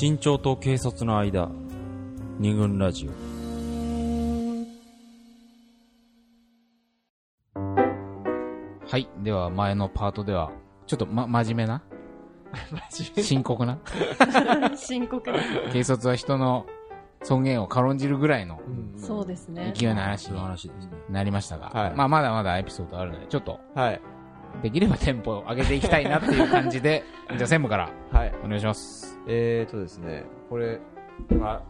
身長と軽率の間二軍ラジオはい。では、前のパートでは、ちょっと、ま、真面目な？深刻な？深刻な。軽率は人の尊厳を軽んじるぐらいのそうですね。勢いの話になりましたが、はいまあ、まだまだエピソードあるので、ちょっと、はい。できればテンポを上げていきたいなっていう感じで、じゃあ専務からはい。お願いします。えーとですね、これは、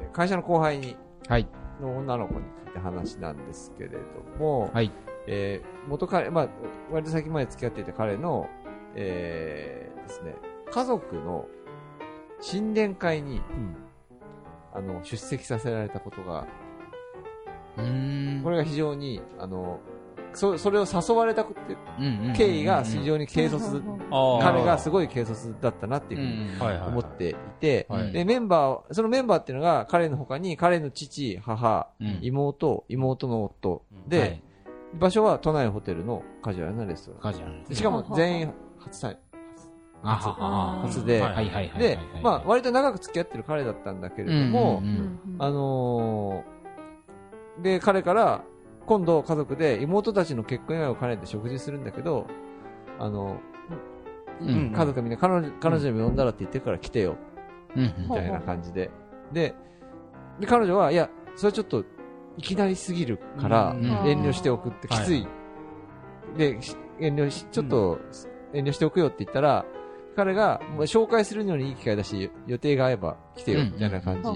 えー会社の後輩に、はい。の女の子に聞いた話なんですけれども、はい。えー元彼、まあ、割と先まで付き合っていた彼の、えーですね、家族の新年会に、あの、出席させられたことが、うーん。これが非常に、あの、そそれを誘われた経緯が非常に軽率、あ彼がすいごい軽率だったなっていうふうに思っていて、はい。で、メンバー、そのメンバーっていうのが彼の他に彼の父、母、うん。妹、妹の夫で、はい。場所は都内ホテルのカジュアルなレストラカジュアルン。しかも全員初採あはは。初で、はいはいはいはい。で、まあ割と長く付き合ってる彼だったんだけれども、うんうんうん。あのーで、彼から、今度家族で妹たちの結婚祝いを兼ねて食事するんだけど、あの、うん。家族みんな彼女、彼女にも呼んだらって言ってるから来てよ、うんみたいな感じで。で、で、彼女は、いや、それちょっと、いきなりすぎるから、うん遠慮しておくってきつい。で、し遠慮し、ちょっと、遠慮しておくよって言ったら、彼が、紹介するのにいい機会だし、予定が合えば来てよ、うん。みたいな感じ。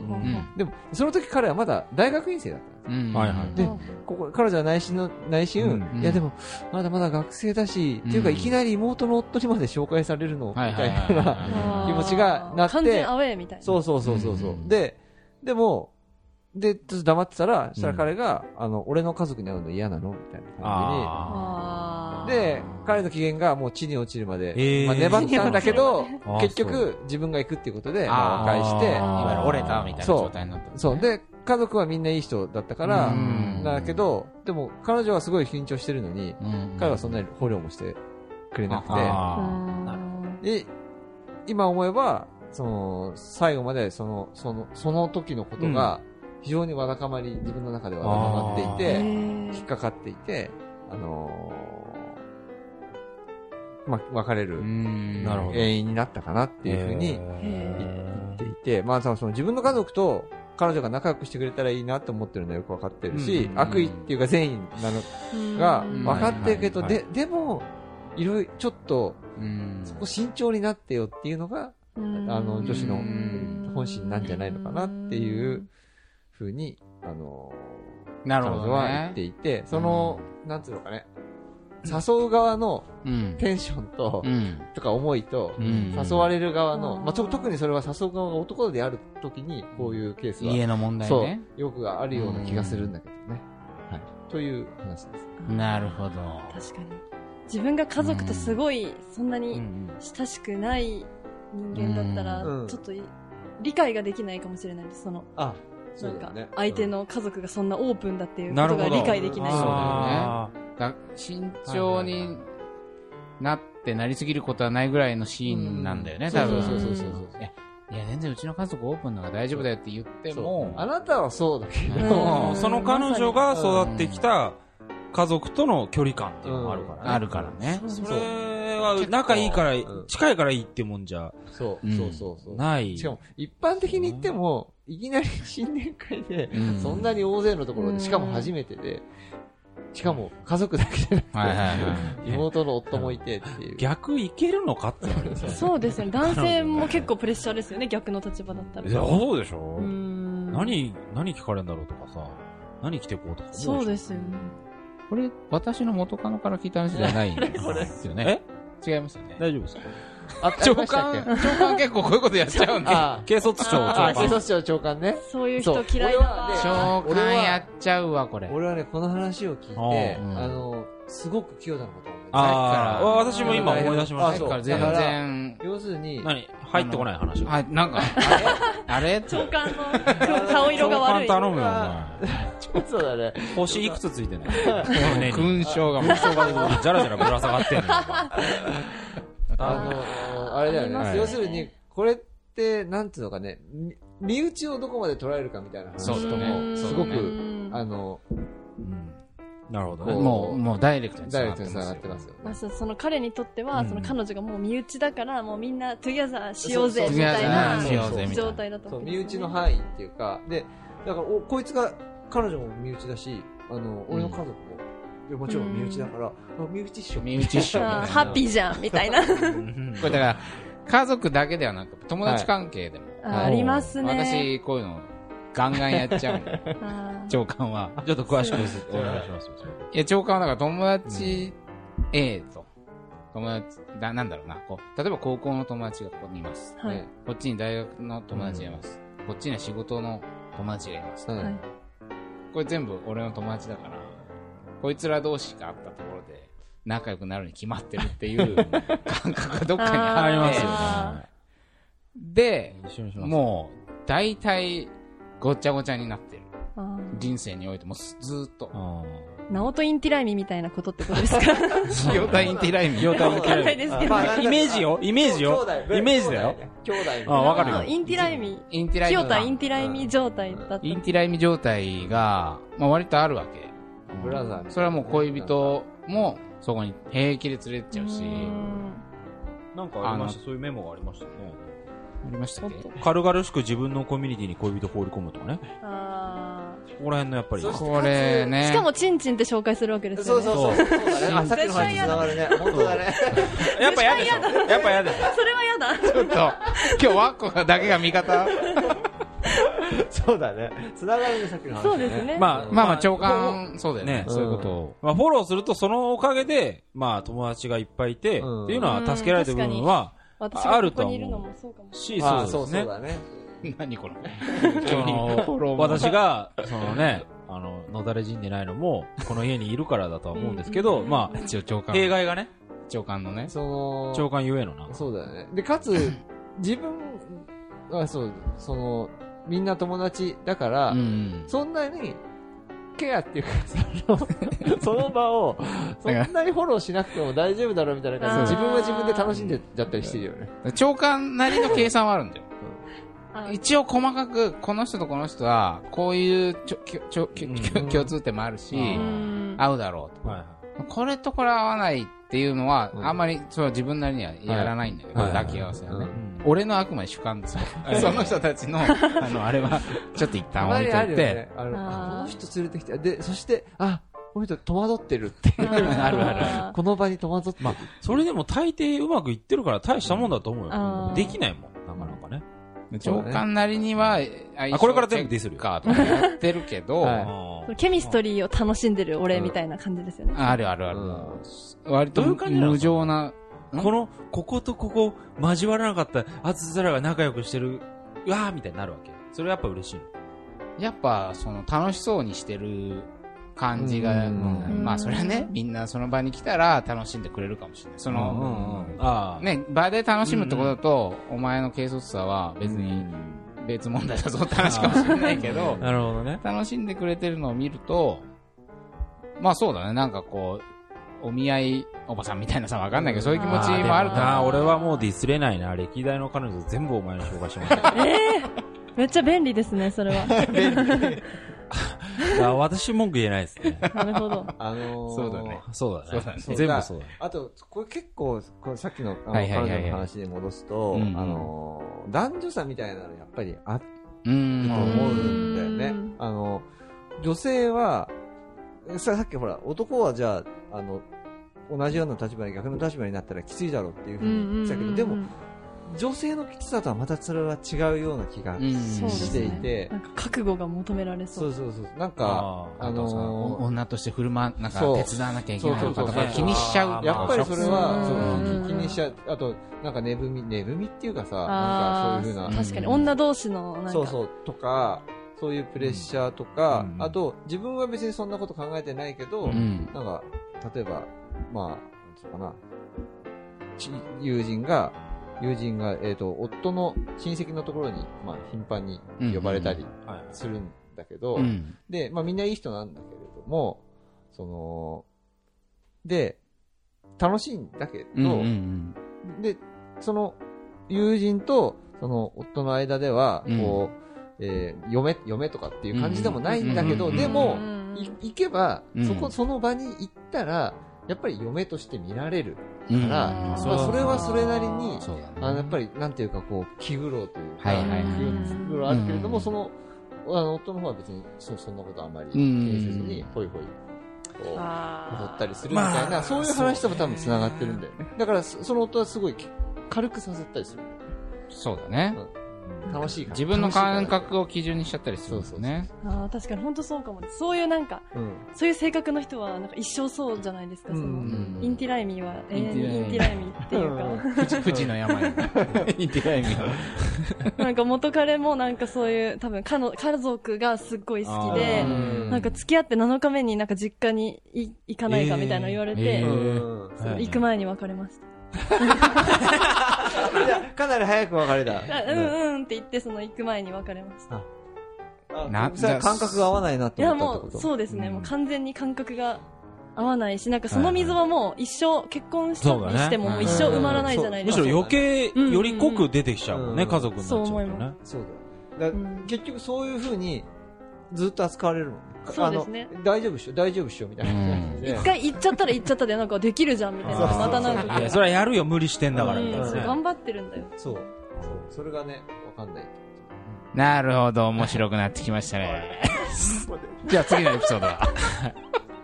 でも、その時彼はまだ大学院生だった。うん。はいはい。でここ、彼女は内心の、内心、うん。いやでも、まだまだ学生だし、っていうか、うんいきなり妹の夫にまで紹介されるの、みたはいな。は気持ちがなって完全アウェーみたいな。そうそうそうそうそう、うん。で、でも、で、ちょっと黙ってたら、そしたらうん。彼が、あの、俺の家族に会うの嫌なのみたいな感あじに。で、彼の機嫌がもう地に落ちるまで、まあ、粘ったんだけど、ー結局、自分が行くっていうことで、まあ、和解して、いわゆる折れたみたいな状態になったね。そう。で、家族はみんないい人だったからう、ん。だけど、でも、彼女はすごい緊張してるのに、うん。彼はそんなに捕虜もしてくれなくて、あで、今思えば、その、最後までその、その、その時のことが、非常にわだかまり、自分の中でわだかまっていへて、ー。引っかかっていて、あのーまあ、別れるん。なるほど。原因になったかなっていうふうにへ言っていて、まあ、そのその自分の家族と彼女が仲良くしてくれたらいいなって思ってるのはよくわかってるし、うん悪意っていうか善意なのがうん。分かってるけど、はいはいで、でも、いろいろ、ちょっと、うん。そこ慎重になってよっていうのが、あの、女子の本心なんじゃないのかなっていうふうに、あの、なるほど彼女は言ねっていて、その、なんつうのかね、誘う側のうん。テンションと、うん。とか思いと、うん。誘われる側の、うんまあ、と特にそれは誘う側が男である時に、こういうケースは、家の問題ね、よくあるような気がするんだけどね。はい。という話です。なるほど。確かに。自分が家族とすごい、そんなうにん。親しくない人間だったらうん、ちょっとい理解ができないかもしれないです。その、あ、なんか相手の家族がそんなオープンだっていうことが理解できない。そうだよね。あだ慎重になってなりすぎることはないぐらいのシーンなんだよね、うん多分。そうそうそうそういや、いや全然うちの家族オープンだから大丈夫だよって言っても、あなたはそうだけうど、ーその彼女が育ってきた家族との距離感っていうのがあるからね。あるからね。それは仲いいからうん、近いからいいってもんじゃ。そう。うん。そうそうそう。ない。しかも、一般的に言っても、いきなり新年会で、うん。そんなに大勢のところで、うんしかも初めてで、しかも家族だけでなくて、はいはいはい。妹の夫もいてっていう。逆いけるのかって言われる。そうです ね。男性も結構プレッシャーですよね、逆の立場だったら。いや、そうでしょうーん何、何聞かれるんだろうとかさ、何着てこうとか思そうでですよね。これ、私の元カノから聞いた話じゃないんですよね。違いますよね。大丈夫ですか？あ、長官、け？長官結構こういうことやっちゃうんで。あ軽率長官。警察庁長官ね。そういう人嫌いだ長官やっちゃうわ、これ。俺はね、この話を聞いて、うんあの、すごく清田のことああ、私も今思い出しました。だから全然、要するに、何？入ってこない話が。はい、なんか、あれ？長官の顔色が悪い。長官頼むよ、お前。そうだね。星いくつついてんの？胸に。勲章が、勲章がじゃらじゃらぶら下がってんの。あの、あれだよね。あります要するに、これっって、なんていうのかね、み身内をどこまで捉えるかみたいな話とも、すごく、うんあの、うんなるほどね。もう、もうダイレクトに繋がってますよ。ってますよね。まあ、そその彼にとっては、うんその彼女がもう身内だから、もうみんな together しようぜみたいな状態だとそう、思身内の範囲っていうか、で、だから、おこいつが、彼女も身内だし、あの、俺の家族も、いやもちろん身内だから、あ身内っしょ。身内っしょハッピーじゃんみたいな。うんこれだから、家族だけではなく、友達関係でも。あーありますね。私、こういうの、ガンガンやっちゃう長官は。ちょっと詳しくです。お願いします。いや、長官はだから友達 A と、友達、だ、なんだろうな、こう、例えば高校の友達がここにいます。はいね。こっちに大学の友達がいます。こっちには仕事の友達がいます。うんはいこれ全部俺の友達だから、こいつら同士があったところで仲良くなるに決まってるっていう 感覚がどっかにありますよあね。で。もう、大体、ごっちゃごちゃになってる。人生においてもすずーっと。あナオトインティライミみたいなことってことですか？清田インティライミ。清田インティライミイメージよイメージよイメージだよ。兄弟あわかるよインティライミ。インティライミが。清田インティライミ状態だった。インティライミ状態が、まあ割とあるわけ。ブラザーみたいなそれはもう恋人もそこに平気で連れてっちゃうし、うんなんかありました、そういうメモがありましたよね。ありましたっけ？軽々しく自分のコミュニティに恋人放り込むとかね。あここら辺のやっぱり。そこれね。ーしかもチンチンって紹介するわけですよね。そうそうそう。そうだね。あ、さっきの話に繋がるね。本当だね。やっぱ嫌でしょやっぱ嫌でしょそれは嫌だ。ちょっと、今日ワッコがだけが味方。そうだね。繋がるね、さっきの話。そうです。ね。まあ、まあまあ、長官、そうだよねね。そういうことを。まあ、フォローすると、そのおかげで、まあ、友達がいっぱいいて、うんっていうのは助けられてる部分は、私がここにいるのもそうかもしそうですね。そうそうだね。何これ。その私が、そのね、あの、のだれ死んでないのも、この家にいるからだとは思うんですけど、うんまあ、一応長官。弊害がね、長官のね。その、長官ゆえのな。そうだよね。で、かつ、自分、あ、そう、その、みんな友達だから、うん。そんなに、ケアっていうか、その、場を、そんなにフォローしなくても大丈夫だろうみたいな感じで、自分は自分で楽しんでちゃったりしてるよね。長官なりの計算はあるんだよ。あ一応細かく、この人とこの人は、こういう共通点もあるしう、うん合うだろうと。はいこれとこれ合わないっていうのは、うんあんまり、そう自分なりにはやらないんだよ抱き合わせはね。うん俺のあくまで主観ですよ。その人たちの、あの、あれは、ちょっと一た旦置いといて、。あの、人連れてきて、で、そして、あ、この人戸惑ってるっていう。あるあるあこの場に戸惑ってる。まあ、それでも大抵うまくいってるから大したもんだと思うよ。できないもん、なかなかね。長官なりには、あこれから全部ディスるよ。かとかやってるけど、ケミストリーを楽しんでる俺みたいな感じですよね。あるあるある。割と無情な、ん？この、こことここ交わらなかったあつつらが仲良くしてる、うわーみたいになるわけ？それやっぱ嬉しいの？やっぱ、その、楽しそうにしてる感じが、うんまあ、それはね、みんなその場に来たら楽しんでくれるかもしれない。その、ああ。ね、場で楽しむってことだと、お前の軽率さは別に別問題だぞって話かもしれないけど、なるほどね。楽しんでくれてるのを見ると、まあそうだね、なんかこう、お見合いおばさんみたいなさ、わかんないけど、そういう気持ちもあるかなら。俺はもうディスれないな。歴代の彼女全部お前に紹介してもらった。ええめっちゃ便利ですね、それは。あ私文句言えないですね。なるほど。あのーそうだね。そうだね。全部そうだね。あと、これ結構、これさっきのあのはいはいはいはい彼女の話に戻すと、うんうんあのー男女差みたいなのやっぱりあっうーん。と思うんだよねうん。あの、女性は、ささっきほら、男はじゃあ、あの、同じような立場に逆の立場になったらきついだろうっていうふうに言ってたけど、でも、女性のきつさとはまたそれは違うような気がしていねて、なんか覚悟が求められそ。そううそうそう。なんか、あのー女として振る舞う、なんか手伝わなきゃいけないとか気にしちゃう。やっぱりそれは、気気にしちゃう。あと、なんか寝踏み、寝踏みっていうかさ、なんかあそういうふうなあ、確かに女同士のなんか。そうそう、とか、そういうプレッシャーとか、うんあと、自分は別にそんなこと考えてないけど、うん。なんか、例えば、まあ、なんつうのかな、ち友人が、友人が、えっ、と、夫の親戚のところに、まあ、頻繁に呼ばれたりはいするんだけど、うん。で、まあ、みんないい人なんだけれども、その、で、楽しいんだけど、うんうんで、その、友人とその夫の間では、うん。こう、えー嫁、嫁とかっていう感じでもないんだけど、うんでも行けばうん、そこ、その場に行ったら、やっぱり嫁として見られるうんから、うんまあ、それはそれなりに。あの、やっぱり、なんていうか、こう、気苦労というか、はいはい苦労あるけれども、うんその、あの、夫の方は別に、そそんなことあんまり気うんにせずに、ほいほい、こう、踊ったりするみたいな、まあそういう話とも多分繋がってるんだよね。だから、そその夫はすごい軽くさせたりする。そうだね。楽しいから。自分の感覚を基準にしちゃったりするんですよね。あー確かに本当そうかも。そういうなんか、らうん。そういう性格の人はなんか一生そうじゃないですか、その、うん。インティライミは。永遠にイインティライミンティライミっていうか、富士の山に。インティライミは。なんか元彼もなんかそういう、多分家の家族がすっごい好きであ、うんなんか付き合って7日目になんか実家にい行かないかみたいなの言われて、えー。うん。その行く前に別れました。いやかなり早く別れた。あうん。うんって言って、その行く前に別れました。な感覚が合わないなっていやもう、思ったってこと？そうですね、うん。もう完全に感覚が合わないし、なんかその溝はもう一生、結婚したそうだねりしてももう一生埋まらないじゃないですか。むしろ余計、うんより濃く出てきちゃうもんね、うん。家族になっちゃうとそう思いね。そうだ結局そういう風にずっと扱われるもん。そうですね。大丈夫っしょ、大丈夫っしょ、みたいな。一回行っちゃったら行っちゃったで、なんかできるじゃんみたいな。またなんか。いや、それはやるよ、無理してんだから、みたいうんな頑張ってるんだよ。そう。そう。それがね、わかんない。なるほど、面白くなってきましたね。じゃあ次のエピソードは。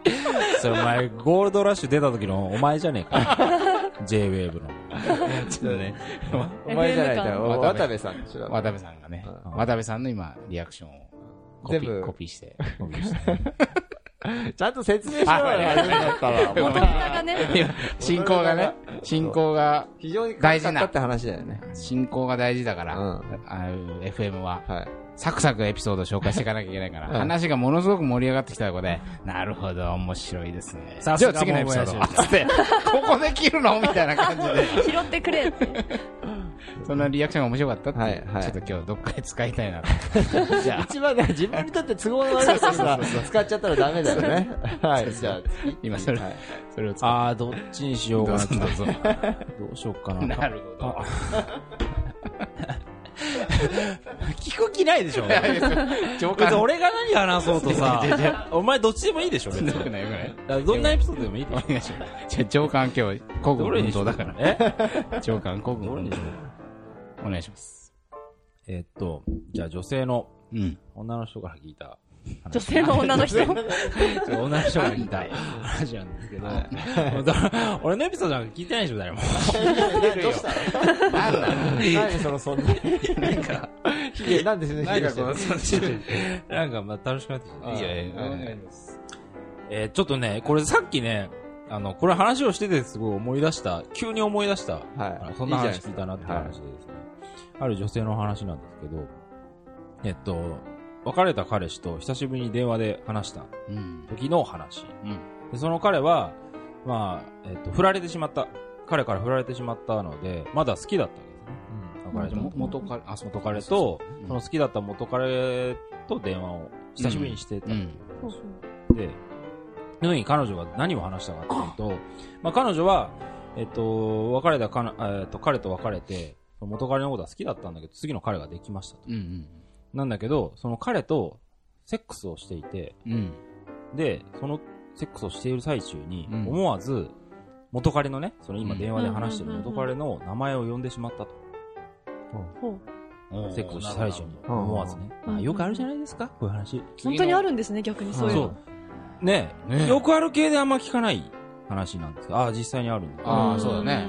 それお前、ゴールドラッシュ出た時のお前じゃねえか。J-Wave の。ちょっとね、お前じゃないか、感渡部さん。渡部さんがね、うん渡部さんの今、リアクションをコピ全部ー、コピーして。ちゃんと説明しろよ、あ初めだったら。元彼がね、進行がね、進行が、非常に大事なかって話だよね。進行が大事だから、うん FM は、はい。サクサクエピソード紹介していかなきゃいけないから、う ん話がものすごく盛り上がってきたところで、なるほど、面白いですね。じゃあ次のエピソードは。つって、ここで切るの？みたいな感じで。拾ってくれって。そのリアクションが面白かったって、はいはいちょっと今日どっかで使いたいなと。じゃあ、一番ね、自分にとって都合の悪いことさ、使っちゃったらダメだよね。はい、じゃあ、今それはいそれを使あー、どっちにしようかな。どうしようかな。なるほど。聞く気ないでしょ。上別に俺が何話そうとさ、お前どっちでもいいでしょ、別に。よくないよくない。だからどんなエピソードでもいいでしお願いします。じゃあ上官今日、古軍運動だから。え？上官古軍運動お願いします。えーっと、じゃあ女性のうん。女の人から聞いた話。女性の女の人。女の人から聞いた話なんですけど、だ俺のエピソードなんか聞いてないでしょ、誰も。どうしたの？なんだ何その、そんな。なんか、んでそんななんかまあ楽しくなってきて。いやいやえーちょっとね、これさっきね、あの、これ話をしててすごい思い出した、急に思い出した、あはい。のそんな話聞いたなってはい話でですね、ある女性の話なんですけど、えっと、別れた彼氏と久しぶりに電話で話したうん。時の話。うん。でその彼は、まあ、えっと、振られてしまった。彼から振られてしまったので、まだ好きだったわけですね。別れたも元彼、あ、そう元彼と、うんその好きだった元彼と電話を久しぶりにしてた。うん。で、その時に彼女が何を話したかっていうと、まあ彼女は、えっと、別れたかな、えっと、彼と別れて、元彼のことは好きだったんだけど、次の彼ができましたと。うん。なんだけど、その彼とセックスをしていて、うん。で、そのセックスをしている最中に、うん思わず、元彼のね、その今うん電話で話してるうん元彼の名前を呼んでしまったと。ほうセックスをした最中に。うん思わずね。うんまあよくあるじゃないですか、こういう話。本当にあるんですね、逆にそういうそのう。。ねねよくある系であんま聞かない話なんですが、ああ、実際にあるんだ。あーそうだね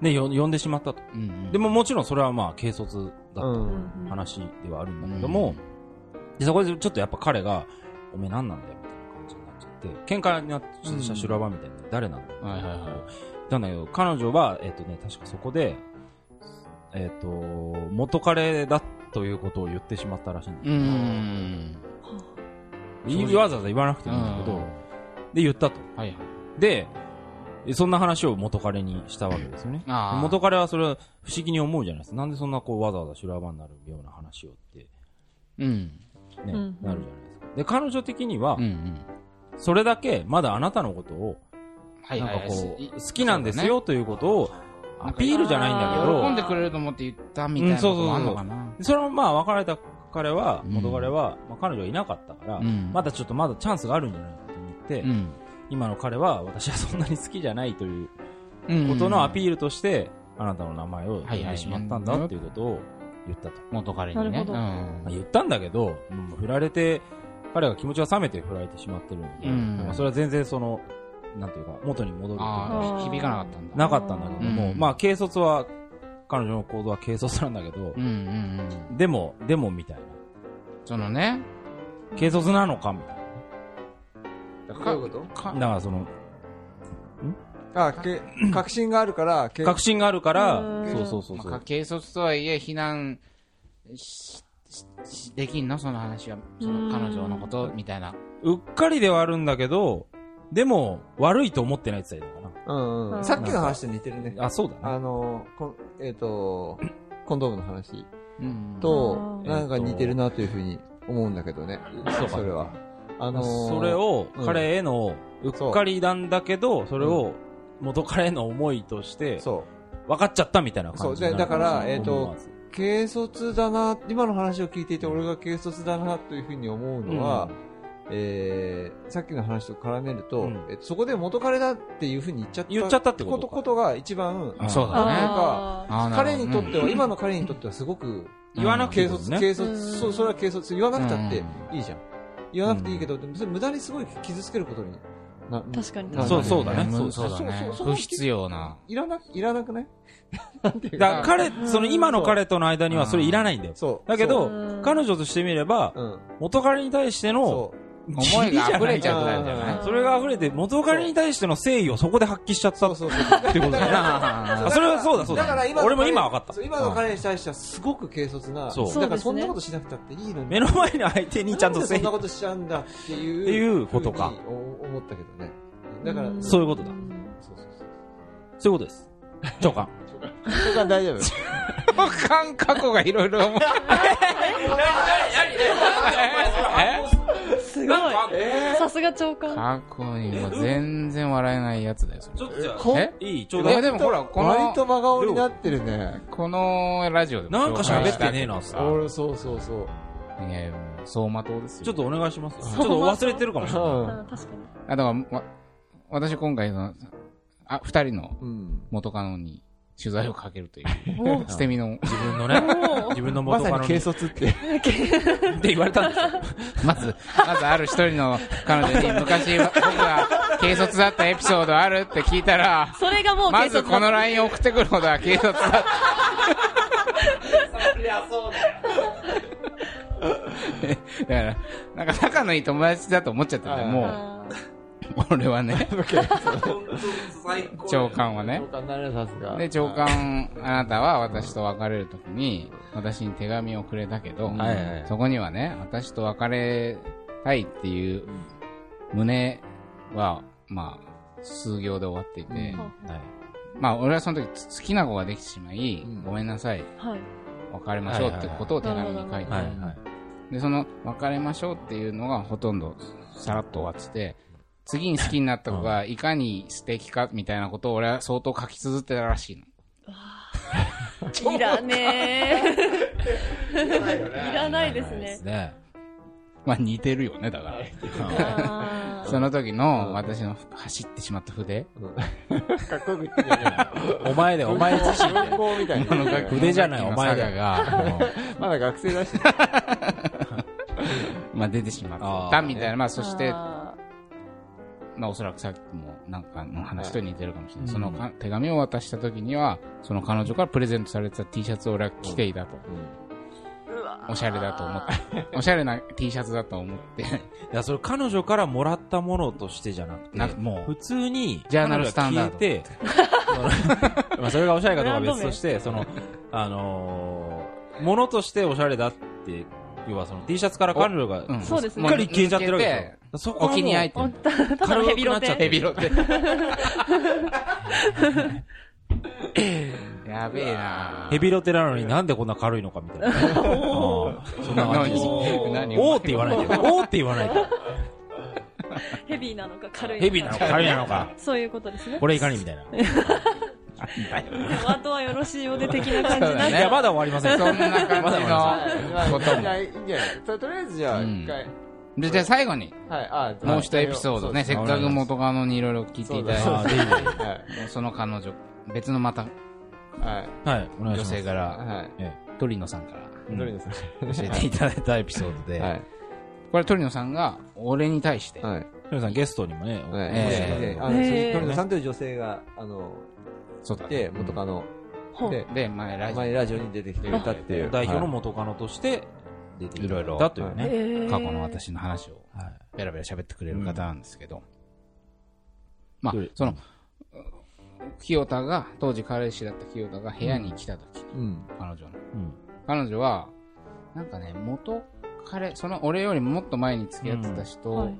で、よ呼んでしまったと。うん。でももちろんそれはまあ軽率だったうんうんうん話ではあるんだけども、でそこでちょっとやっぱ彼が、おめえ何なんだよみたいな感じになっちゃって、喧嘩になって、ちょっとした修羅場みたいにな誰なんだよ。はいはいはい。なんだけど、彼女は、えっ、とね、確かそこで、えっ、と、元彼だということを言ってしまったらしいんだうよ。ん。言いわざわざ言わなくてもいいんだけど、で、言ったと。はいはい。で、そんな話を元彼にしたわけですよね。元彼はそれは不思議に思うじゃないですか。なんでそんなこうわざわざ修羅場になるような話をって、うん。ね、うんうんなるじゃないですか。で、彼女的にはうんう、ん。それだけまだあなたのことを、はいはい。なんかこ、いう好きなんですよということを、アピールじゃないんだけあど喜んでくれると思って言ったみたいなこともあんのかな。それもまあ別れた彼は、うん元彼は、まあ彼女がいなかったから、うんまだちょっとまだチャンスがあるんじゃないかと思って、うん。今の彼は私はそんなに好きじゃないといううんことのアピールとして、あなたの名前を呼んはいはいでしまったんだっていうことを言ったと。元彼にね。言ったんだけど、振られて、彼が気持ちが冷めて振られてしまってるんで、うんまあそれは全然その、なんていうか、元に戻るっていうあかあ、響かなかったんだ。なかったんだけども、うんまあ軽率は、彼女の行動は軽率なんだけど。でも、でもみたいな。そのね、軽率なのかみたいどういうこと？かな。だからその、あ、け、確信があるから、け確信があるからう、んそうそうそうそう。まあ軽率とはいえ、非難しできんの？その話は。その彼女のこと、みたいな。うっかりではあるんだけど、でも、悪いと思ってないって言ったらいいのかうんう。うんんさっきの話と似てるね。な。あ、そうだね。あの、こんえっと、コンドームの話うん。と、あーなんか似てるなというふうに思うんだけどね。そうかそれは。あのーそれをうん。彼へのう。っかりなんだけど、それを元彼への思いとしてそう。分かっちゃったみたいな感じになる。そう。でだから思えーと軽率だな、今の話を聞いていて俺が軽率だなというふうに思うのは、えー、さっきの話と絡めると、うん。えそこで元彼だっていうふうに言っちゃった言っちゃったってことか。ことが一番、あそうだね。なるほど彼にとっては、今の彼にとってはすごく言わなくてね。軽率、うんそう、それは軽率、言わなくたってうん。いいじゃん。言わなくていいけど、でもそれ無駄にすごい傷つけることにな、確かになそうそうだねんそうそうだねそうそう。不必要な。いらな、いらなくないだから彼、んその今の彼との間にはそれいらないんだよ。そう。だけどうん彼女としてみれば。元彼に対してのそ思いが溢れちゃったんじゃない？それが溢れて、元彼に対しての誠意をそこで発揮しちゃっう。たっそうそうそう。てことだよね。あそれはそうだそうだ。だから今の俺も彼今分かった。今の彼に対してはすごく軽率な。そう。だからそんなことしなくたっていいのに。目の前の相手にちゃんと誠意そんなことしちゃうんだっていう。っていうことか。思ったけどね。だから、うん。そういうことだ。んそうそうそう。そういうことです。長官。そこは大丈夫？感過去がいろいろ。思う。すごい。さすが長官。過去にも全然笑えないやつだよ、それちょっとじゃあ、こえ？いいちょうだい。いやでもほら、こ割との、真顔になってるね。このラジオでもなんか喋ってねえな紹介したけど俺、そうそうそう。さいやいや、もう走馬灯ですよ。ちょっとお願いします。ちょっうと忘れてるかもしれない。ううん確かに。あ、だから、わ私今回その、あ、二人の。元カノに取材をかけるという、お。捨て身の、自分のね、自分の元カノに。率って。って言われたんですよ。まず、まずある一人の彼女に昔僕が軽率だったエピソードあるって聞いたら、それがもうまずこの LINE を送ってくるほどは軽率だった。だから、なんか仲のいい友達だと思っちゃってて、もう、あ俺 はね、長官はね。で、長官、あなたは私と別れるときに、私に手紙をくれたけど、そこにはね、私と別れたいっていう胸は、まあ、数行で終わっていて、まあ、俺はその時つ好きな子ができてしまい、うん。ごめんなさい。別れましょうってことを手紙に書いて。で、その別れましょうっていうのがほとんどさらっと終わってて、次に好きになった子がいかに素敵かみたいなことを俺は相当書き綴ってたらしいの。いらねー。いらないですね。ねまあ似てるよね、だから。その時の私の走ってしまった筆。かっこよく言ってお前で、お前自身で。筆じゃないお前が、まだ学生だし。まあ出てしまったみたいな。まあそして、あまあおそらくさっきもなんかの話と似てるかもしれない。うんそのか手紙を渡した時には、その彼女からプレゼントされてた T シャツを俺は着ていたと。ーうわおしゃれだと思って。おしゃれな T シャツだと思って。いや、それ彼女からもらったものとしてじゃなくて、なもう普通に、ジャーナルスタンダード消えて、まあそれがおしゃれかどうかは別として、その、あのー、ものとしておしゃれだって、要はその T シャツから彼女が、うんそうですねしっかり消えちゃってるわけですよ。そこお気に入って。たただのヘビロテ。ヘビロテ。やべえなヘビロテなのになんでこんな軽いのかみたいな。そんな感じおーって言わないで。おーって言わないで。ヘビーなのか軽いのか。ヘビなのか軽いなのか。そういうことですね。これいかにみたいな。もあとはよろしいようで的な感じいや、まだ終わりません。そんな感まだじまのこともいやいいんじゃないととりあえずじゃあ、うん一回。でじゃあ最後にはい、あもう一エピソードね、せっかく元カノにいろいろ聞いて。いただいてはい。その彼女別のまたはい。女性からはい。鳥野さんからうん。鳥野さん。教えていただいたエピソードで、はい。これ鳥野さんが俺に対して、はい。皆さんゲストにもね、おはい。えであの、鳥野さんという女性が、あの、そうだで、元カノで、で前ラジオ。前ラジオに出てきてくれたっていう。代表のはい元カノとして出ていろいろ。たというね。えー。過去の私の話をはい。ベラベラ喋ってくれる方なんですけど、まあうんその清田が当時彼氏だった清田が部屋に来た時。に、うん。彼女の。うん。彼女はなんかね元彼その俺よりももっと前に付き合ってた人、はい。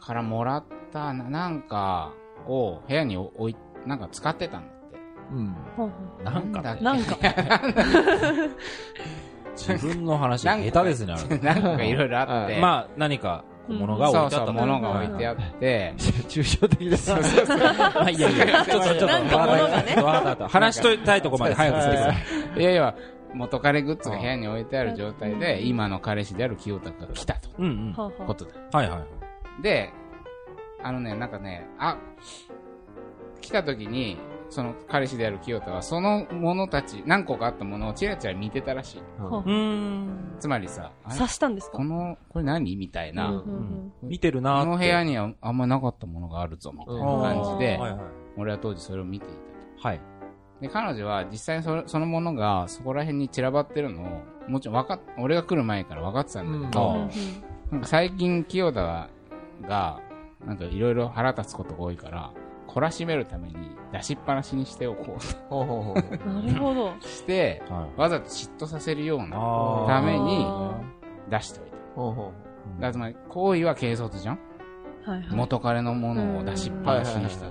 からもらったななんかを部屋に置いなんか使ってたんだって。うん。なんかだっけなんか 自分の話が下手ですね。なんかいろいろあって、まあ、何か、物が置いてあった物が置いてあって、抽象的です。まあ、いやいや、ちょっと、ちょっと、話しといたいとこまで早くして。ください。いやいや。元彼グッズが部屋に置いてある状態で今の彼氏である清田が来たと。ことだはいはい。であのねなんかねあ来た時にその彼氏である清田はそのものたち何個かあったものをチラチラ見てたらしい。ほう。ん。つまりさ刺したんですか？このこれ何？みたいな、うんうん見てるなーって。この部屋にはあんまなかったものがあるぞみたいな感じで、はいはい。俺は当時それを見ていたはい。で彼女は実際にそれそのものがそこら辺に散らばってるのをもちろん分かっ俺が来る前から分かってたんだけど、うん。うんうんなんか最近清田がなんかいろいろ腹立つことが多いから懲らしめるために出しっぱなしにしておこうほうほうほう。なるほど。としてはい。わざと嫉妬させるようなためにあ出しておいたほうほだからつまり行為は軽率じゃん？ーはいはい。元彼のものを出しっう。ぱはいはいはいなしにした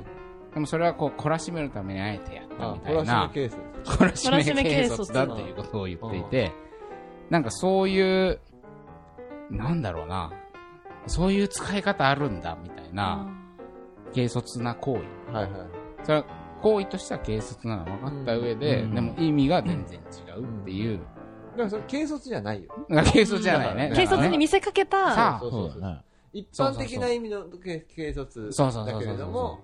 でもそれはこう懲らしめるためにあえてやったあみ、たいな。懲らしめ懲らしめ軽率軽率だっていうことを言っていて、なんかそういう、なんだろうな、そういう使い方あるんだみたいな、軽率な行為。はいはい。それは行為としては軽率なの分かった上で、うんでも意味が全然違うっていう、だからそれ軽率じゃないよ。軽率じゃないね。軽率に見せかけた、そうそうそう。一般的な意味の軽軽率そうそうそうそうだけれども、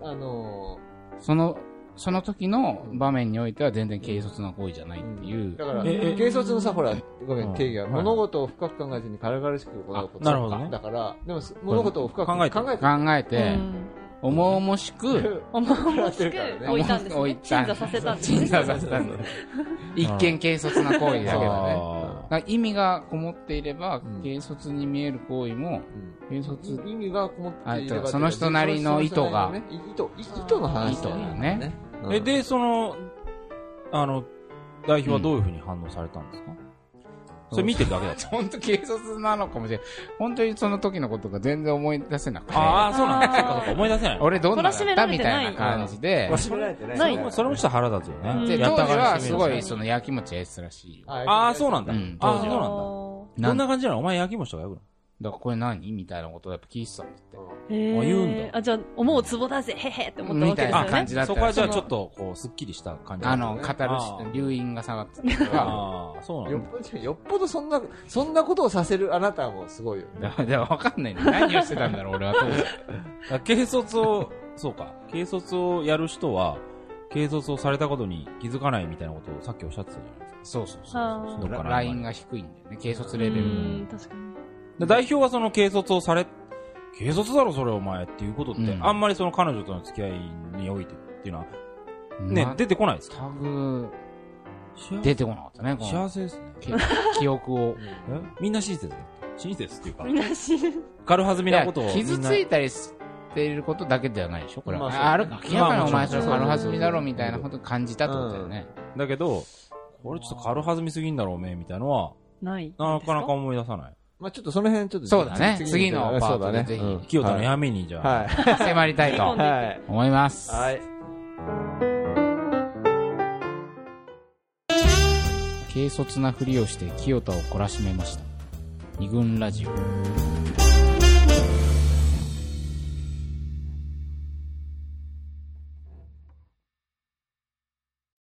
うん。あのその、その時の場面においては全然軽率な行為じゃないっていう。ー、だから、ええ軽率のさ、ほら、ごめうん。ん、定義は、はい。物事を深く考えずに軽々しく行うこと。あなるほどね。だから、でも、物事を深く考えて考えて考えて、うん。重々しく、る。重々しくね置いたんですね。置いた鎮座させたんですね。鎮座させたんだ 一見軽率な行為だけどね。意味がこもっていれば、うん。軽率に見える行為も、軽率、意味がこもっていれば、あその人なりの意図が。意図、意図の話意図だね。うんえ、で、その、あの、代表はどういうふうに反応されたんですか？それ見てるだけだった。本当軽率なのかもしれない。本当にその時のことが全然思い出せなくて。ああ、そうなんだ。そっかそっか、思い出せない。俺どんなだったみられてないたいな感じで忘、れられてない。ないそれもちょっと腹立つよね。で、当時はすごいそその焼き餅やってたらしいよ。ああ、そうなんだ。うんああ、当時はそうなんだ。などんな感じなの？お前焼き餅とか焼くのだからこれ何みたいなことをやっぱ聞いてたんだって。へーあ言うんだあ、じゃあ、思うツボだぜ、へへって思ったわけですよみたいな感ね。じだったそこはじゃあちょっと、こう、すっきりした感じあの、ね語るし流飲が下がってたから。ああ、そうなんだ。よっぽど、よっぽどそんな、そんなことをさせるあなたはもうすごいよね。だからわかんないね。何をしてたんだろう、俺は当時。だから軽率を、そうか、軽率をやる人は、軽率をされたことに気づかないみたいなことをさっきおっしゃってたじゃないですか。そうそうそうあーそう。ララインが低いんだよね。軽率レベルの。うん、確かに。で代表はその軽率をされ、軽率だろそれお前っていうことって、うんあんまりその彼女との付き合いにおいてっていうのは、ね、ま出てこないですか？タグ、幸出てこなかったね。この幸せですね。き記憶を。え？みんな親切親切っていうかみ、んなし、軽はずみいやなことを。傷ついたりしていることだけではないでしょこれは。まあそうか。明らかにお前それまあ軽はずみだろみたいなことを感じたってことだよね。だけど、これちょっと軽はずみすぎんだろうめ、みたいのは、ない。なかなか思い出さない。まあちょっとその辺ちょっと。そうだね次のパートでぜひうん清田の闇にじゃあ、はい。迫りたいと。思います。はい。軽率なふりをして清田を懲らしめました。二軍ラジオ。